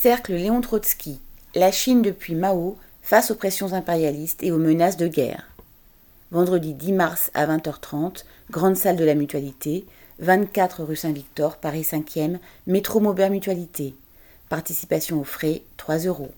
Cercle Léon Trotsky. La Chine depuis Mao face aux pressions impérialistes et aux menaces de guerre. Vendredi 10 mars à 20h30, grande salle de la Mutualité, 24 rue Saint-Victor, Paris 5e, métro Maubert Mutualité. Participation aux frais, 3 euros.